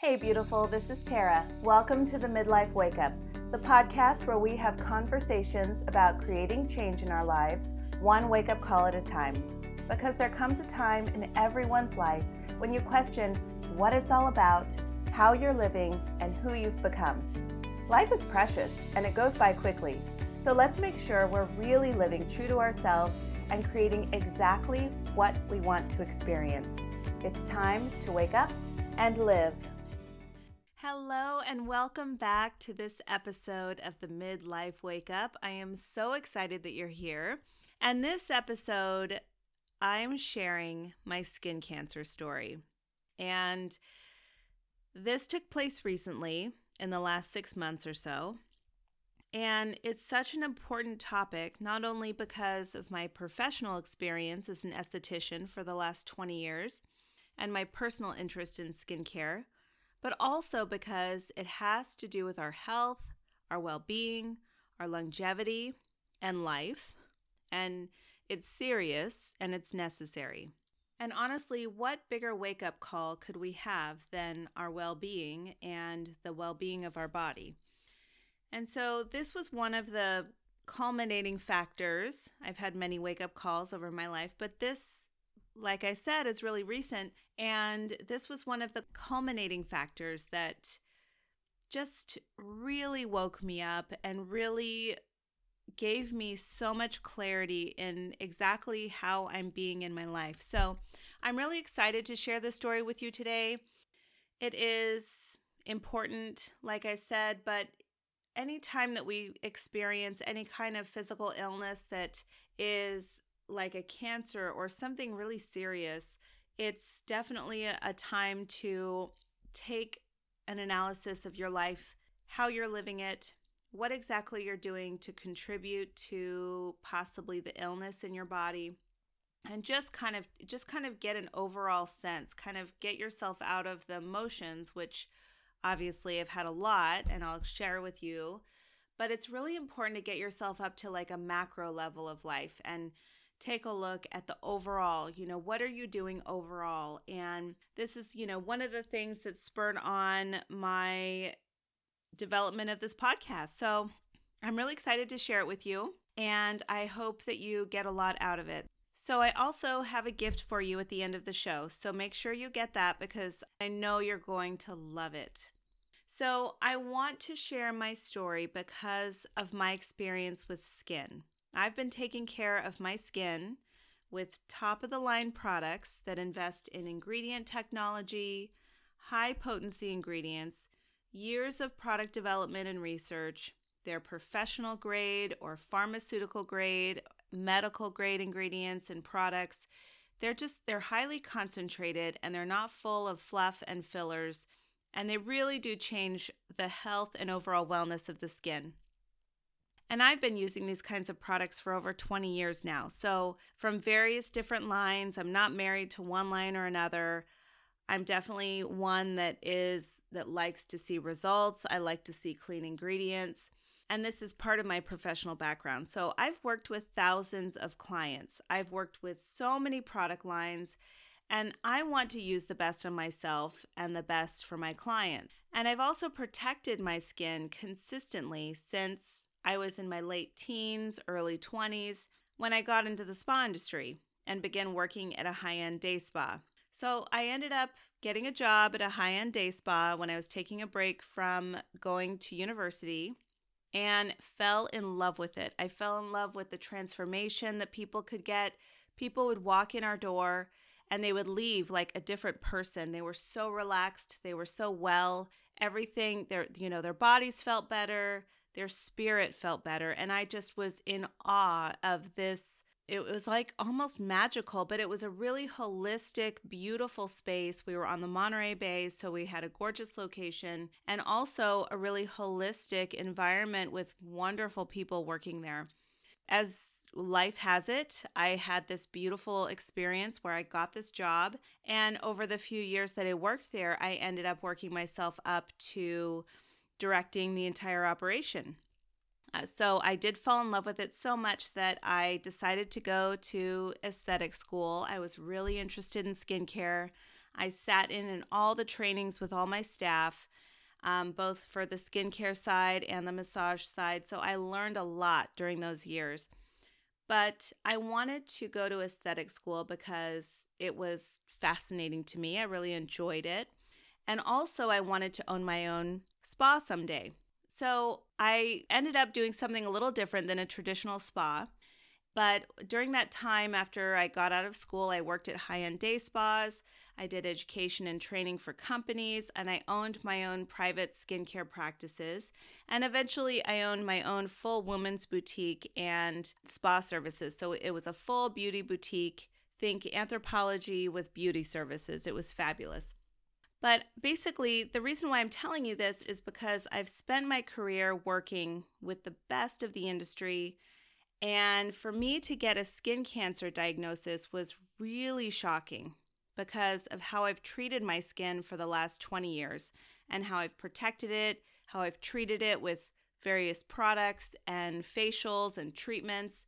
Hey, beautiful, this is Tara. Welcome to the Midlife Wake Up, the podcast where we have conversations about creating change in our lives, one wake up call at a time. Because there comes a time in everyone's life when you question what it's all about, how you're living, and who you've become. Life is precious and it goes by quickly, so let's make sure we're really living true to ourselves and creating exactly what we want to experience. It's time to wake up and live. And welcome back to this episode of the Midlife Wake Up. I am so excited that you're here. And this episode, I'm sharing my skin cancer story. And this took place recently in the last six months or so. And it's such an important topic, not only because of my professional experience as an esthetician for the last 20 years and my personal interest in skincare, but also because it has to do with our health, our well being, our longevity, and life. And it's serious and it's necessary. And honestly, what bigger wake up call could we have than our well being and the well being of our body? And so this was one of the culminating factors. I've had many wake up calls over my life, but this, like I said, is really recent. And this was one of the culminating factors that just really woke me up and really gave me so much clarity in exactly how I'm being in my life. So I'm really excited to share this story with you today. It is important, like I said, but anytime that we experience any kind of physical illness that is like a cancer or something really serious, it's definitely a, time to take an analysis of your life, how you're living it, what exactly you're doing to contribute to possibly the illness in your body and just kind of just kind of get an overall sense kind of get yourself out of the emotions which obviously I've had a lot and I'll share with you. But it's really important to get yourself up to like a macro level of life and take a look at the overall, you know, what are you doing overall? And this is, you know, one of the things that spurred on my development of this podcast. So I'm really excited to share it with you. And I hope that you get a lot out of it. So, I also have a gift for you at the end of the show. So, make sure you get that because I know you're going to love it. So, I want to share my story because of my experience with skin. I've been taking care of my skin with top of the line products that invest in ingredient technology, high potency ingredients, years of product development and research. They're professional grade or pharmaceutical grade medical grade ingredients and products. They're just they're highly concentrated and they're not full of fluff and fillers and they really do change the health and overall wellness of the skin. And I've been using these kinds of products for over 20 years now. So, from various different lines, I'm not married to one line or another. I'm definitely one that is that likes to see results. I like to see clean ingredients and this is part of my professional background. So I've worked with thousands of clients, I've worked with so many product lines. And I want to use the best on myself and the best for my clients. And I've also protected my skin consistently since I was in my late teens, early 20s, when I got into the spa industry and began working at a high end day spa. So I ended up getting a job at a high end day spa when I was taking a break from going to university and fell in love with it. I fell in love with the transformation that people could get. People would walk in our door and they would leave like a different person. They were so relaxed, they were so well. Everything their you know, their bodies felt better, their spirit felt better, and I just was in awe of this it was like almost magical, but it was a really holistic, beautiful space. We were on the Monterey Bay, so we had a gorgeous location and also a really holistic environment with wonderful people working there. As life has it, I had this beautiful experience where I got this job. And over the few years that I worked there, I ended up working myself up to directing the entire operation. Uh, so I did fall in love with it so much that I decided to go to aesthetic school. I was really interested in skincare. I sat in in all the trainings with all my staff, um, both for the skincare side and the massage side. So I learned a lot during those years. But I wanted to go to aesthetic school because it was fascinating to me. I really enjoyed it. And also, I wanted to own my own spa someday. So I ended up doing something a little different than a traditional spa. But during that time, after I got out of school, I worked at high end day spas. I did education and training for companies, and I owned my own private skincare practices. And eventually, I owned my own full women's boutique and spa services. So it was a full beauty boutique. Think Anthropologie with beauty services. It was fabulous. But basically, the reason why I'm telling you this is because I've spent my career working with the best of the industry and for me to get a skin cancer diagnosis was really shocking because of how I've treated my skin for the last 20 years and how I've protected it, how I've treated it with various products and facials and treatments,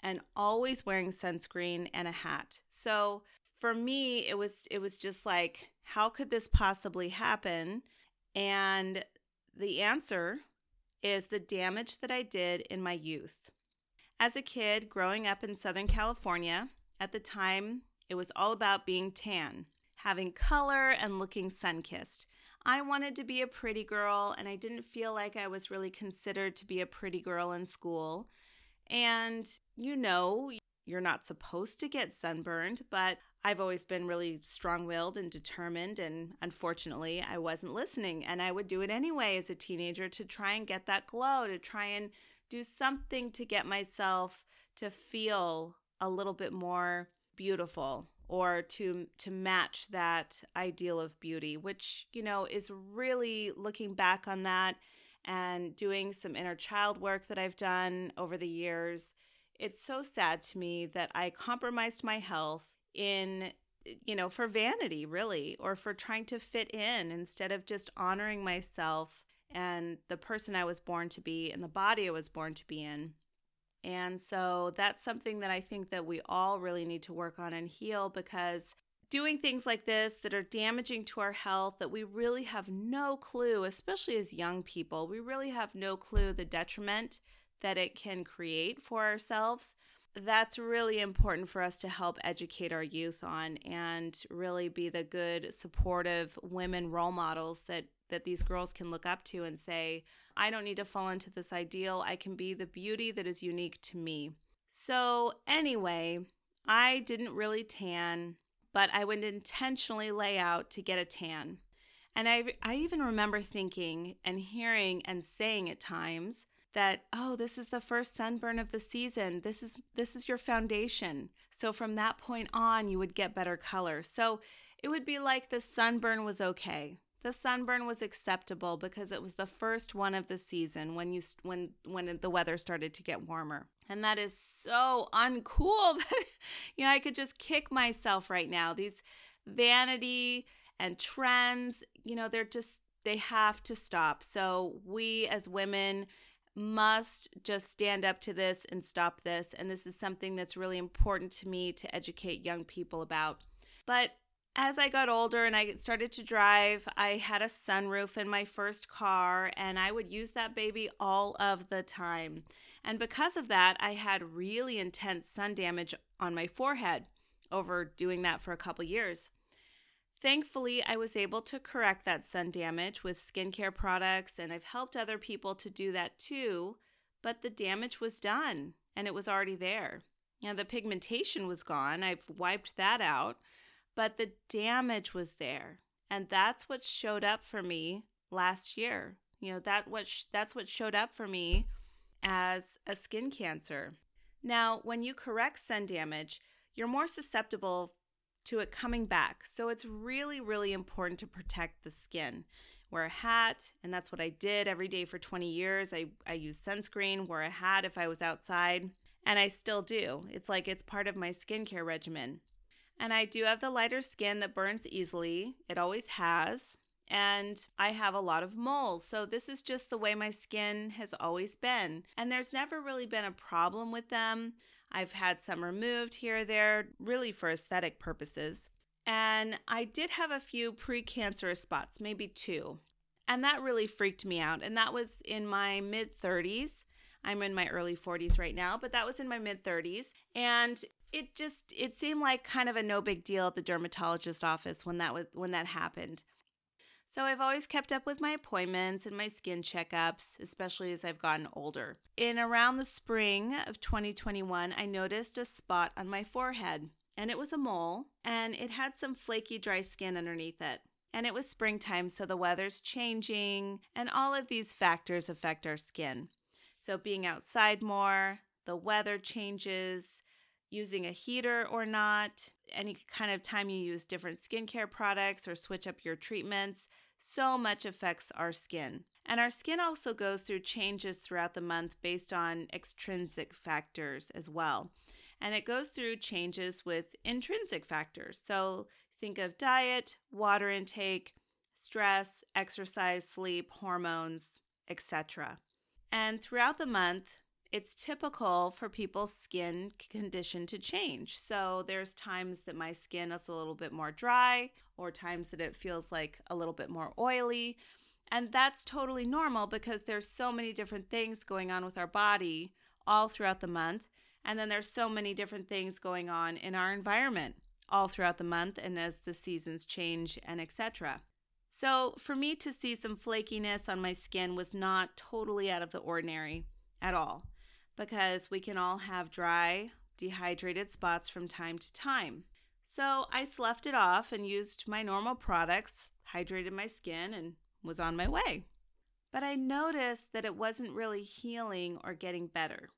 and always wearing sunscreen and a hat. So for me, it was it was just like, how could this possibly happen? And the answer is the damage that I did in my youth. As a kid growing up in Southern California, at the time it was all about being tan, having color, and looking sun kissed. I wanted to be a pretty girl, and I didn't feel like I was really considered to be a pretty girl in school. And you know, you're not supposed to get sunburned, but I've always been really strong willed and determined. And unfortunately, I wasn't listening. And I would do it anyway as a teenager to try and get that glow, to try and do something to get myself to feel a little bit more beautiful or to to match that ideal of beauty which you know is really looking back on that and doing some inner child work that I've done over the years it's so sad to me that I compromised my health in you know for vanity really or for trying to fit in instead of just honoring myself and the person I was born to be and the body I was born to be in. And so that's something that I think that we all really need to work on and heal because doing things like this that are damaging to our health that we really have no clue, especially as young people, we really have no clue the detriment that it can create for ourselves. That's really important for us to help educate our youth on and really be the good, supportive women role models that that these girls can look up to and say, I don't need to fall into this ideal. I can be the beauty that is unique to me. So, anyway, I didn't really tan, but I would intentionally lay out to get a tan. And I, I even remember thinking and hearing and saying at times that oh this is the first sunburn of the season this is this is your foundation so from that point on you would get better color so it would be like the sunburn was okay the sunburn was acceptable because it was the first one of the season when you when when the weather started to get warmer. And that is so uncool that you know I could just kick myself right now. These vanity and trends, you know, they're just they have to stop. So we as women must just stand up to this and stop this and this is something that's really important to me to educate young people about. But as I got older and I started to drive, I had a sunroof in my first car and I would use that baby all of the time. And because of that, I had really intense sun damage on my forehead over doing that for a couple years. Thankfully, I was able to correct that sun damage with skincare products, and I've helped other people to do that too. But the damage was done and it was already there. Now, the pigmentation was gone. I've wiped that out but the damage was there. And that's what showed up for me last year. You know, that what sh- that's what showed up for me as a skin cancer. Now, when you correct sun damage, you're more susceptible to it coming back. So it's really really important to protect the skin. Wear a hat, and that's what I did every day for 20 years. I I used sunscreen, wore a hat if I was outside, and I still do. It's like it's part of my skincare regimen. And I do have the lighter skin that burns easily, it always has. And I have a lot of moles. So, this is just the way my skin has always been. And there's never really been a problem with them. I've had some removed here or there, really for aesthetic purposes. And I did have a few precancerous spots, maybe two. And that really freaked me out. And that was in my mid 30s. I'm in my early 40s right now, but that was in my mid 30s. And it just it seemed like kind of a no big deal at the dermatologist office when that was when that happened. So I've always kept up with my appointments and my skin checkups, especially as I've gotten older. In around the spring of 2021, I noticed a spot on my forehead, and it was a mole, and it had some flaky dry skin underneath it. And it was springtime, so the weather's changing, and all of these factors affect our skin. So, being outside more, the weather changes, using a heater or not, any kind of time you use different skincare products or switch up your treatments, so much affects our skin. And our skin also goes through changes throughout the month based on extrinsic factors as well. And it goes through changes with intrinsic factors. So think of diet, water intake, stress, exercise, sleep, hormones, etc. And throughout the month, it's typical for people's skin condition to change. So there's times that my skin is a little bit more dry, or times that it feels like a little bit more oily. And that's totally normal because there's so many different things going on with our body all throughout the month. And then there's so many different things going on in our environment all throughout the month and as the seasons change and etc. So for me to see some flakiness on my skin was not totally out of the ordinary at all because we can all have dry, dehydrated spots from time to time. So I sloughed it off and used my normal products, hydrated my skin, and was on my way. But I noticed that it wasn't really healing or getting better.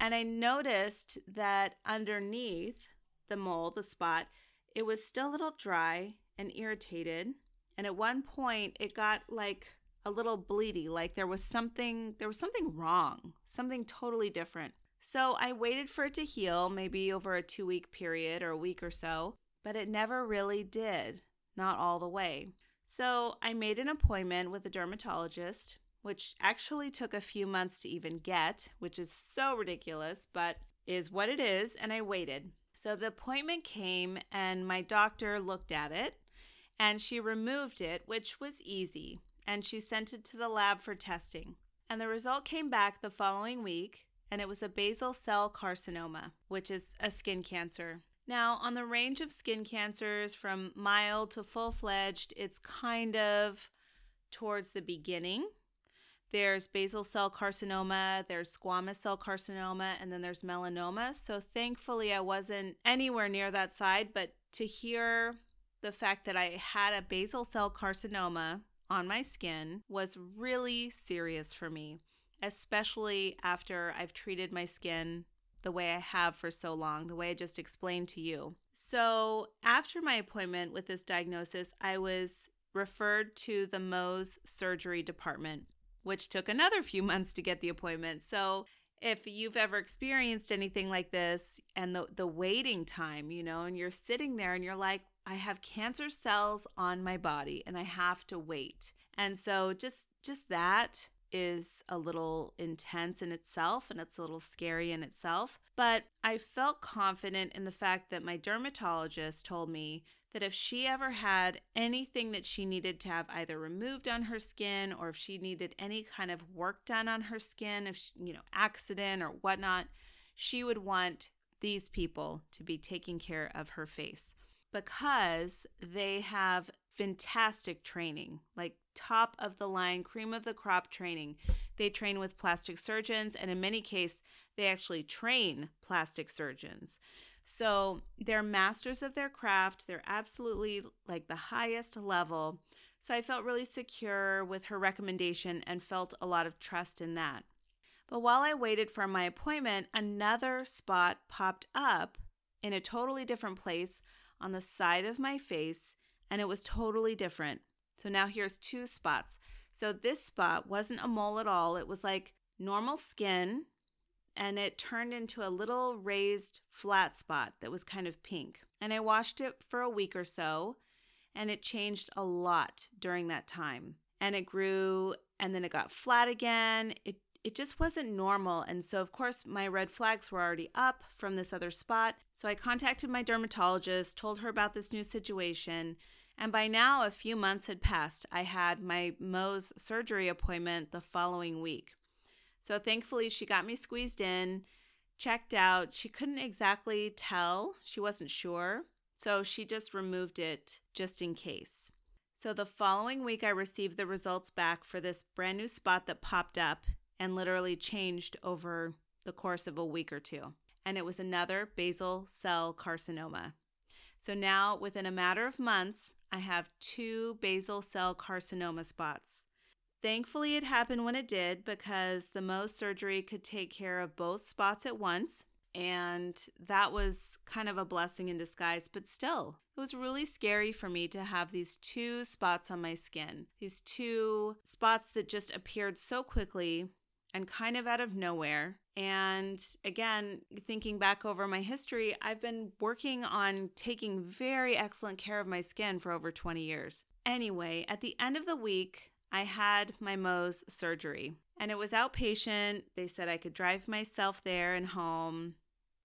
And I noticed that underneath the mole, the spot, it was still a little dry and irritated. And at one point, it got like a little bleedy, like there was something there was something wrong, something totally different. So I waited for it to heal, maybe over a 2-week period or a week or so, but it never really did, not all the way. So I made an appointment with a dermatologist, which actually took a few months to even get, which is so ridiculous, but is what it is, and I waited. So the appointment came and my doctor looked at it and she removed it, which was easy and she sent it to the lab for testing. And the result came back the following week, and it was a basal cell carcinoma, which is a skin cancer. Now, on the range of skin cancers from mild to full fledged, it's kind of towards the beginning. There's basal cell carcinoma, there's squamous cell carcinoma, and then there's melanoma. So thankfully, I wasn't anywhere near that side, but to hear the fact that I had a basal cell carcinoma on my skin was really serious for me, especially after I've treated my skin the way I have for so long, the way I just explained to you. So, after my appointment with this diagnosis, I was referred to the Mohs surgery department, which took another few months to get the appointment. So, if you've ever experienced anything like this and the, the waiting time, you know, and you're sitting there and you're like, I have cancer cells on my body and I have to wait. And so just just that is a little intense in itself and it's a little scary in itself. But I felt confident in the fact that my dermatologist told me that if she ever had anything that she needed to have either removed on her skin or if she needed any kind of work done on her skin, if, she, you know, accident or whatnot, she would want these people to be taking care of her face because they have fantastic training, like top of the line, cream of the crop training. They train with plastic surgeons, and in many cases, they actually train plastic surgeons. So they're masters of their craft. They're absolutely like the highest level. So I felt really secure with her recommendation and felt a lot of trust in that. But while I waited for my appointment, another spot popped up in a totally different place on the side of my face, and it was totally different. So now here's two spots. So this spot wasn't a mole at all, it was like normal skin, and it turned into a little raised flat spot that was kind of pink. And I washed it for a week or so, and it changed a lot during that time. And it grew and then it got flat again. It it just wasn't normal. And so, of course, my red flags were already up from this other spot. So I contacted my dermatologist, told her about this new situation. And by now, a few months had passed. I had my Mohs surgery appointment the following week. So thankfully, she got me squeezed in, checked out. She couldn't exactly tell, she wasn't sure. So she just removed it just in case. So the following week, I received the results back for this brand new spot that popped up and literally changed over the course of a week or two. And it was another basal cell carcinoma. So now, within a matter of months, I have two basal cell carcinoma spots. Thankfully, it happened when it did because the Mohs surgery could take care of both spots at once. And that was kind of a blessing in disguise, but still, it was really scary for me to have these two spots on my skin, these two spots that just appeared so quickly and kind of out of nowhere. And again, thinking back over my history, I've been working on taking very excellent care of my skin for over 20 years. Anyway, at the end of the week, I had my Mohs surgery and it was outpatient. They said I could drive myself there and home.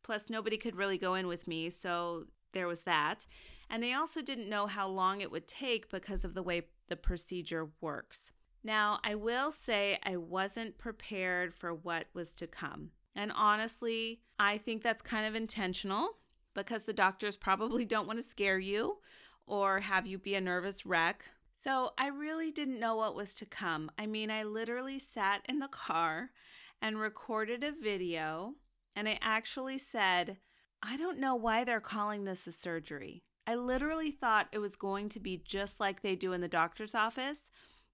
Plus, nobody could really go in with me. So there was that. And they also didn't know how long it would take because of the way the procedure works. Now, I will say I wasn't prepared for what was to come. And honestly, I think that's kind of intentional because the doctors probably don't want to scare you or have you be a nervous wreck. So I really didn't know what was to come. I mean, I literally sat in the car and recorded a video, and I actually said, I don't know why they're calling this a surgery. I literally thought it was going to be just like they do in the doctor's office,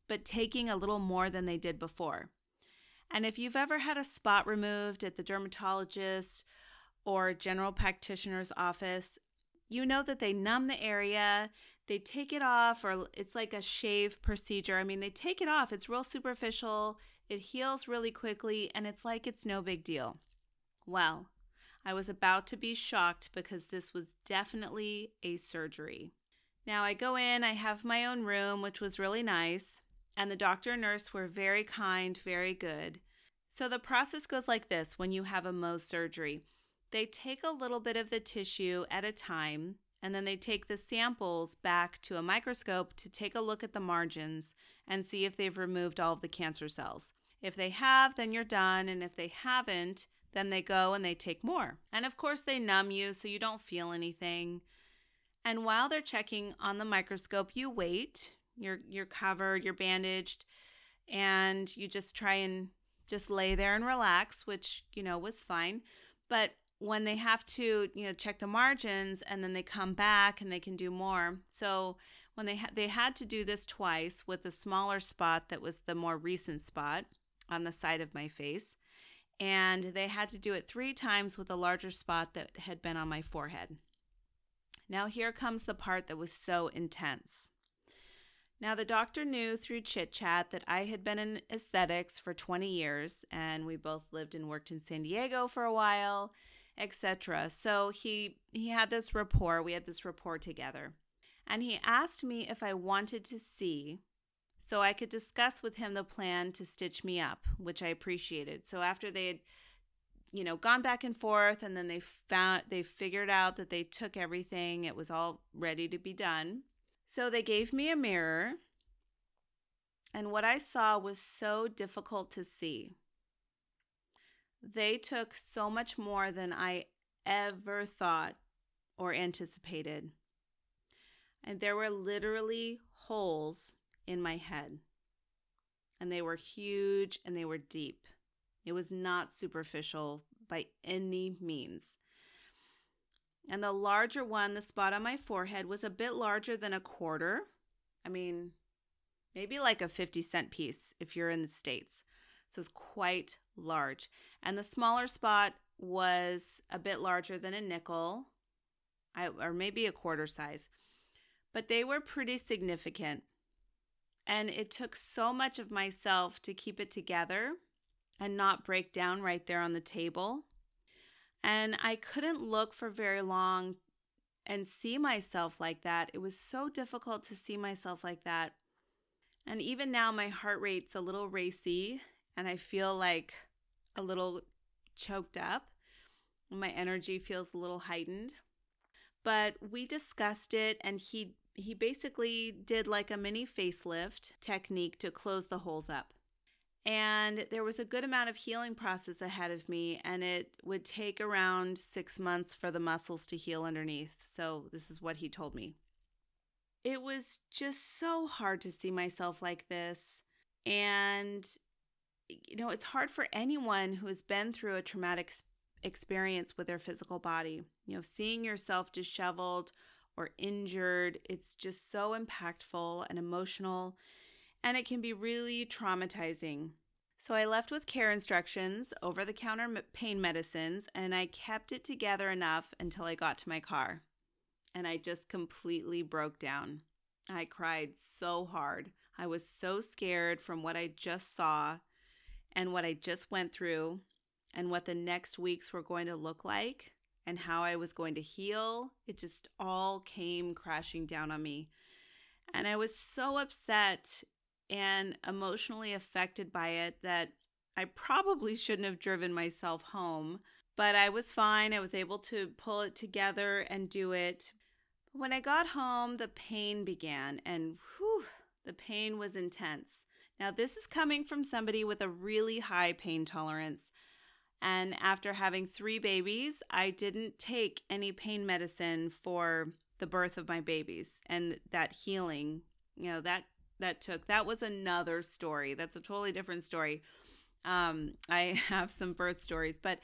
but taking a little more than they did before. And if you've ever had a spot removed at the dermatologist or general practitioner's office, you know that they numb the area, they take it off, or it's like a shave procedure. I mean, they take it off, it's real superficial, it heals really quickly, and it's like it's no big deal. Well, I was about to be shocked because this was definitely a surgery. Now I go in, I have my own room, which was really nice and the doctor and nurse were very kind, very good. So the process goes like this when you have a Mohs surgery. They take a little bit of the tissue at a time, and then they take the samples back to a microscope to take a look at the margins and see if they've removed all of the cancer cells. If they have, then you're done, and if they haven't, then they go and they take more. And of course, they numb you so you don't feel anything. And while they're checking on the microscope, you wait you're you're covered, you're bandaged, and you just try and just lay there and relax, which, you know, was fine. But when they have to, you know, check the margins and then they come back and they can do more. So when they ha- they had to do this twice with the smaller spot that was the more recent spot on the side of my face, and they had to do it three times with a larger spot that had been on my forehead. Now here comes the part that was so intense. Now, the doctor knew through chit chat that I had been in aesthetics for 20 years, and we both lived and worked in San Diego for a while, etc. So he he had this rapport. We had this rapport together, and he asked me if I wanted to see, so I could discuss with him the plan to stitch me up, which I appreciated. So after they had you know gone back and forth and then they found they figured out that they took everything it was all ready to be done so they gave me a mirror, and what I saw was so difficult to see. They took so much more than I ever thought or anticipated. And there were literally holes in my head. And they were huge and they were deep. It was not superficial by any means. And the larger one, the spot on my forehead, was a bit larger than a quarter. I mean, maybe like a 50 cent piece if you're in the States. So it's quite large. And the smaller spot was a bit larger than a nickel, or maybe a quarter size. But they were pretty significant. And it took so much of myself to keep it together and not break down right there on the table. And I couldn't look for very long and see myself like that. It was so difficult to see myself like that. And even now, my heart rate's a little racy and I feel like a little choked up. My energy feels a little heightened. But we discussed it and he he basically did like a mini facelift technique to close the holes up. And there was a good amount of healing process ahead of me, and it would take around six months for the muscles to heal underneath. So, this is what he told me. It was just so hard to see myself like this. And, you know, it's hard for anyone who has been through a traumatic experience with their physical body. You know, seeing yourself disheveled or injured, it's just so impactful and emotional and it can be really traumatizing. So I left with care instructions, over the counter pain medicines, and I kept it together enough until I got to my car. And I just completely broke down. I cried so hard. I was so scared from what I just saw and what I just went through and what the next weeks were going to look like and how I was going to heal. It just all came crashing down on me. And I was so upset and emotionally affected by it that I probably shouldn't have driven myself home. But I was fine. I was able to pull it together and do it. When I got home, the pain began, and whew, the pain was intense. Now, this is coming from somebody with a really high pain tolerance. And after having three babies, I didn't take any pain medicine for the birth of my babies and that healing. You know, that that took. That was another story. That's a totally different story. Um i have some birth stories but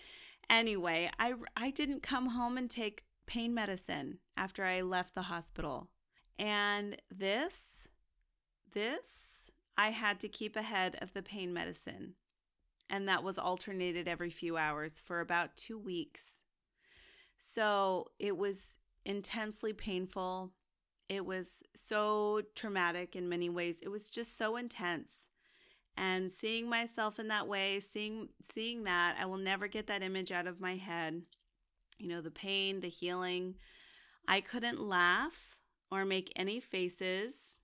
anyway i i didn't come home and take pain medicine after i left the hospital. And this this i had to keep ahead of the pain medicine. And that was alternated every few hours for about 2 weeks. So it was intensely painful it was so traumatic in many ways. It was just so intense. And seeing myself in that way, seeing seeing that, I will never get that image out of my head. You know, the pain, the healing. I couldn't laugh or make any faces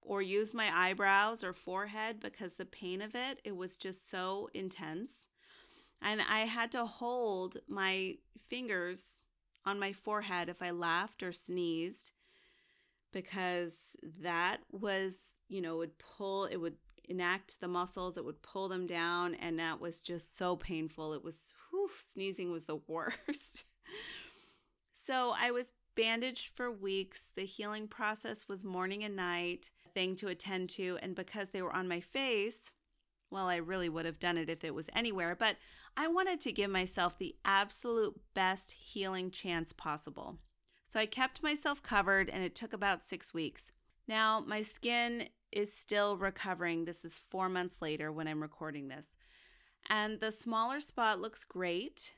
or use my eyebrows or forehead because the pain of it, it was just so intense. And I had to hold my fingers on my forehead if I laughed or sneezed because that was, you know, would pull, it would enact the muscles, it would pull them down, and that was just so painful. It was, whew, sneezing was the worst. so I was bandaged for weeks. The healing process was morning and night thing to attend to. And because they were on my face, well, I really would have done it if it was anywhere, but I wanted to give myself the absolute best healing chance possible. So I kept myself covered and it took about six weeks. Now, my skin is still recovering. This is four months later when I'm recording this. And the smaller spot looks great.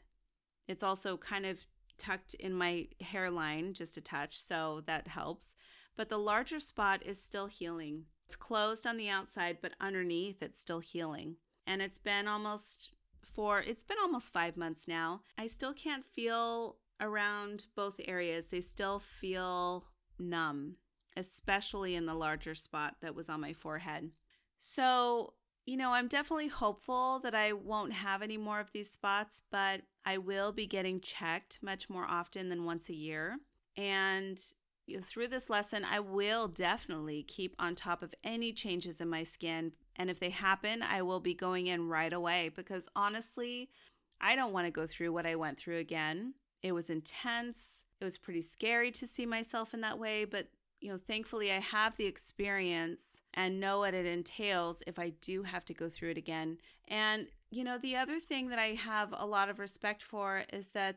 It's also kind of tucked in my hairline just a touch, so that helps. But the larger spot is still healing. It's closed on the outside, but underneath it's still healing. And it's been almost for it's been almost 5 months now. I still can't feel around both areas, they still feel numb, especially in the larger spot that was on my forehead. So, you know, I'm definitely hopeful that I won't have any more of these spots, but I will be getting checked much more often than once a year. And you know, through this lesson, I will definitely keep on top of any changes in my skin. And if they happen, I will be going in right away because honestly, I don't want to go through what I went through again. It was intense. It was pretty scary to see myself in that way, but you know, thankfully I have the experience and know what it entails if I do have to go through it again. And you know, the other thing that I have a lot of respect for is that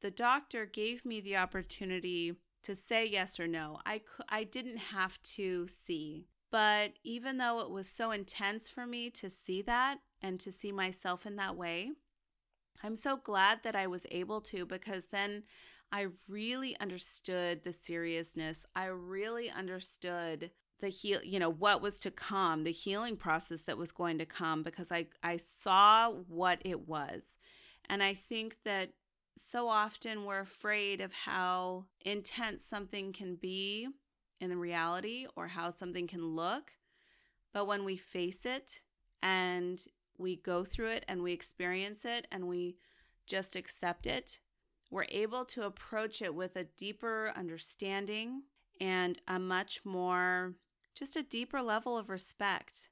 the doctor gave me the opportunity to say yes or no. I I didn't have to see. But even though it was so intense for me to see that and to see myself in that way, I'm so glad that I was able to because then I really understood the seriousness. I really understood the heal, you know, what was to come, the healing process that was going to come because I I saw what it was. And I think that so often we're afraid of how intense something can be in the reality or how something can look. But when we face it and we go through it and we experience it and we just accept it, we're able to approach it with a deeper understanding and a much more, just a deeper level of respect.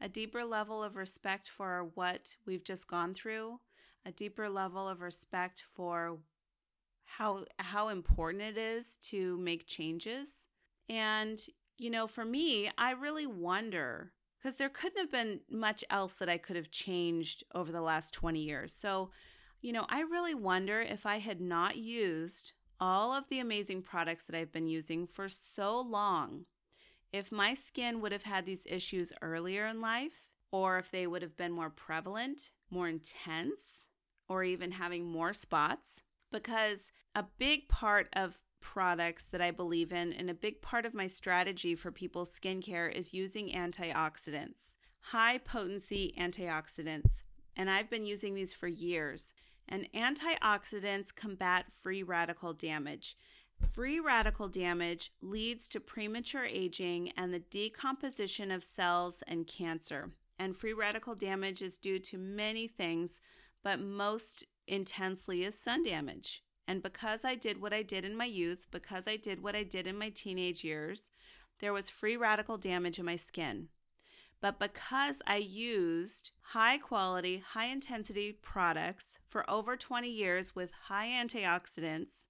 A deeper level of respect for what we've just gone through, a deeper level of respect for how how important it is to make changes. And you know, for me, I really wonder because there couldn't have been much else that I could have changed over the last 20 years. So, you know, I really wonder if I had not used all of the amazing products that I've been using for so long, if my skin would have had these issues earlier in life, or if they would have been more prevalent, more intense, or even having more spots. Because a big part of products that I believe in, and a big part of my strategy for people's skincare is using antioxidants, high potency antioxidants. And I've been using these for years. And antioxidants combat free radical damage. Free radical damage leads to premature aging and the decomposition of cells and cancer. And free radical damage is due to many things, but most intensely is sun damage. And because I did what I did in my youth, because I did what I did in my teenage years, there was free radical damage in my skin. But because I used high quality, high intensity products for over 20 years with high antioxidants,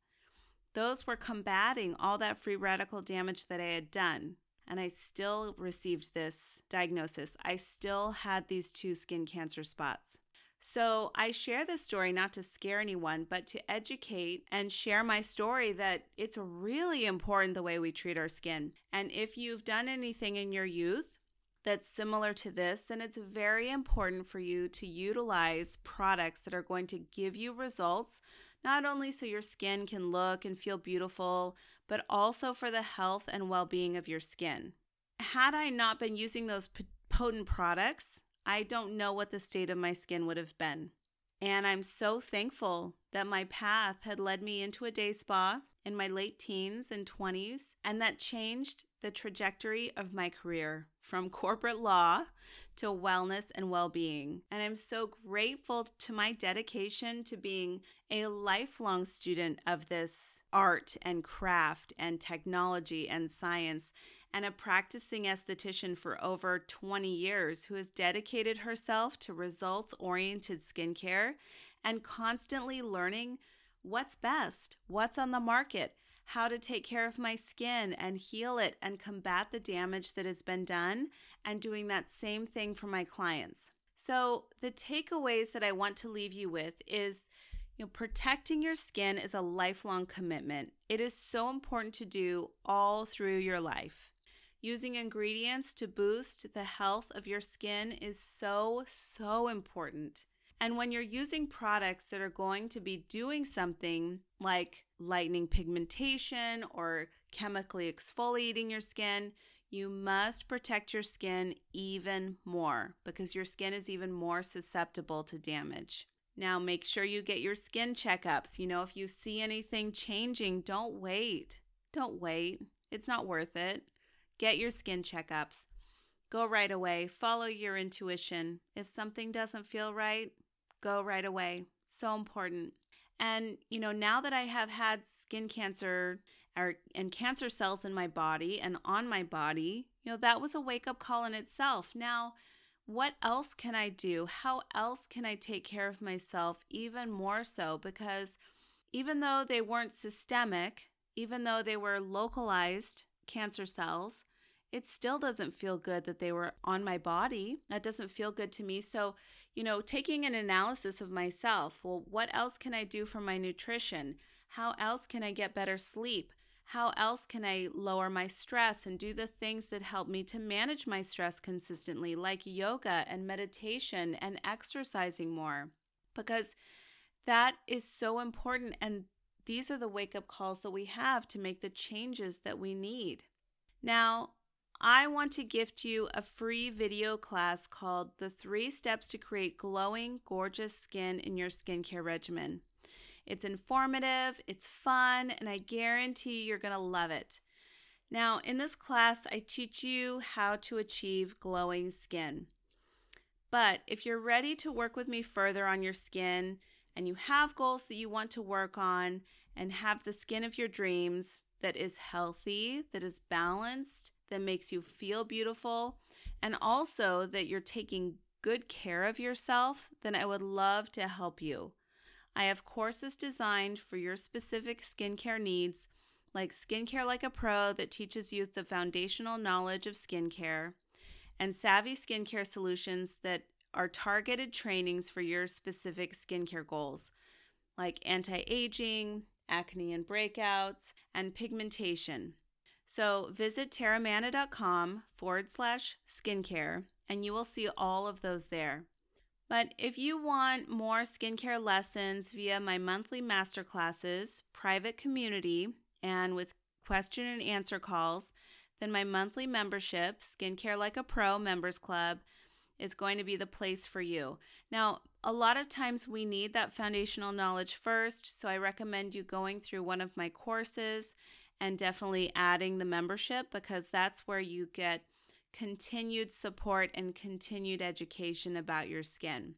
those were combating all that free radical damage that I had done. And I still received this diagnosis. I still had these two skin cancer spots. So I share this story not to scare anyone, but to educate and share my story that it's really important the way we treat our skin. And if you've done anything in your youth that's similar to this, then it's very important for you to utilize products that are going to give you results, not only so your skin can look and feel beautiful, but also for the health and well being of your skin. Had I not been using those potent products, I don't know what the state of my skin would have been. And I'm so thankful that my path had led me into a day spa in my late teens and 20s, and that changed the trajectory of my career from corporate law to wellness and well being. And I'm so grateful to my dedication to being a lifelong student of this art and craft and technology and science and a practicing esthetician for over 20 years who has dedicated herself to results oriented skincare and constantly learning what's best, what's on the market, how to take care of my skin and heal it and combat the damage that has been done, and doing that same thing for my clients. So, the takeaways that I want to leave you with is you know, protecting your skin is a lifelong commitment. It is so important to do all through your life. Using ingredients to boost the health of your skin is so, so important. And when you're using products that are going to be doing something like lightening pigmentation or chemically exfoliating your skin, you must protect your skin even more because your skin is even more susceptible to damage. Now, make sure you get your skin checkups. You know, if you see anything changing, don't wait. Don't wait. It's not worth it. Get your skin checkups. Go right away. Follow your intuition. If something doesn't feel right, go right away. So important. And, you know, now that I have had skin cancer or, and cancer cells in my body and on my body, you know, that was a wake up call in itself. Now, what else can I do? How else can I take care of myself even more so? Because even though they weren't systemic, even though they were localized cancer cells, it still doesn't feel good that they were on my body. That doesn't feel good to me. So, you know, taking an analysis of myself well, what else can I do for my nutrition? How else can I get better sleep? How else can I lower my stress and do the things that help me to manage my stress consistently, like yoga and meditation and exercising more? Because that is so important. And these are the wake up calls that we have to make the changes that we need. Now, I want to gift you a free video class called The Three Steps to Create Glowing, Gorgeous Skin in Your Skincare Regimen. It's informative, it's fun, and I guarantee you're going to love it. Now, in this class, I teach you how to achieve glowing skin. But if you're ready to work with me further on your skin and you have goals that you want to work on and have the skin of your dreams that is healthy, that is balanced, that makes you feel beautiful, and also that you're taking good care of yourself, then I would love to help you. I have courses designed for your specific skincare needs, like Skincare Like a Pro that teaches you the foundational knowledge of skincare, and Savvy Skincare Solutions that are targeted trainings for your specific skincare goals, like anti aging, acne and breakouts, and pigmentation. So visit terramana.com forward slash skincare and you will see all of those there. But if you want more skincare lessons via my monthly masterclasses, private community, and with question and answer calls, then my monthly membership, Skincare Like a Pro Members Club, is going to be the place for you. Now, a lot of times we need that foundational knowledge first, so I recommend you going through one of my courses and definitely adding the membership because that's where you get continued support and continued education about your skin.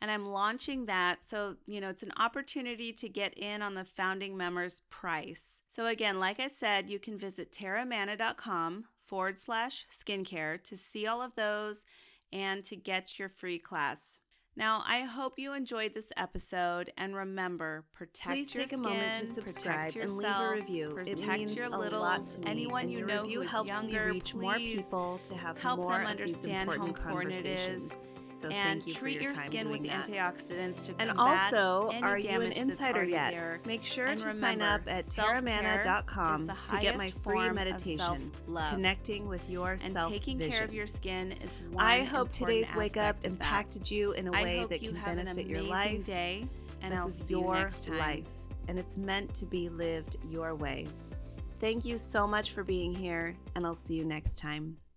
And I'm launching that. So, you know, it's an opportunity to get in on the founding members price. So, again, like I said, you can visit terramana.com forward slash skincare to see all of those and to get your free class. Now, I hope you enjoyed this episode and remember, protect Please your take a moment to subscribe protect and leave a yourself, review. It means your a lot to me. anyone and you know who helps younger, me reach more people to have help more them of these understand how important it is. So and thank you treat your, your, skin with that. antioxidants to And combat also, any are you an insider yet? there. Make sure And to sign up at terramana.com to get my free meditation, connecting with your and self taking care of your skin is one I hope today's wake up aspect of that. impacted you in a I way that you can benefit your life. day, and this I'll is you your next time. life, and it's meant to be lived your way. Thank you so much for being here, and I'll see you next time.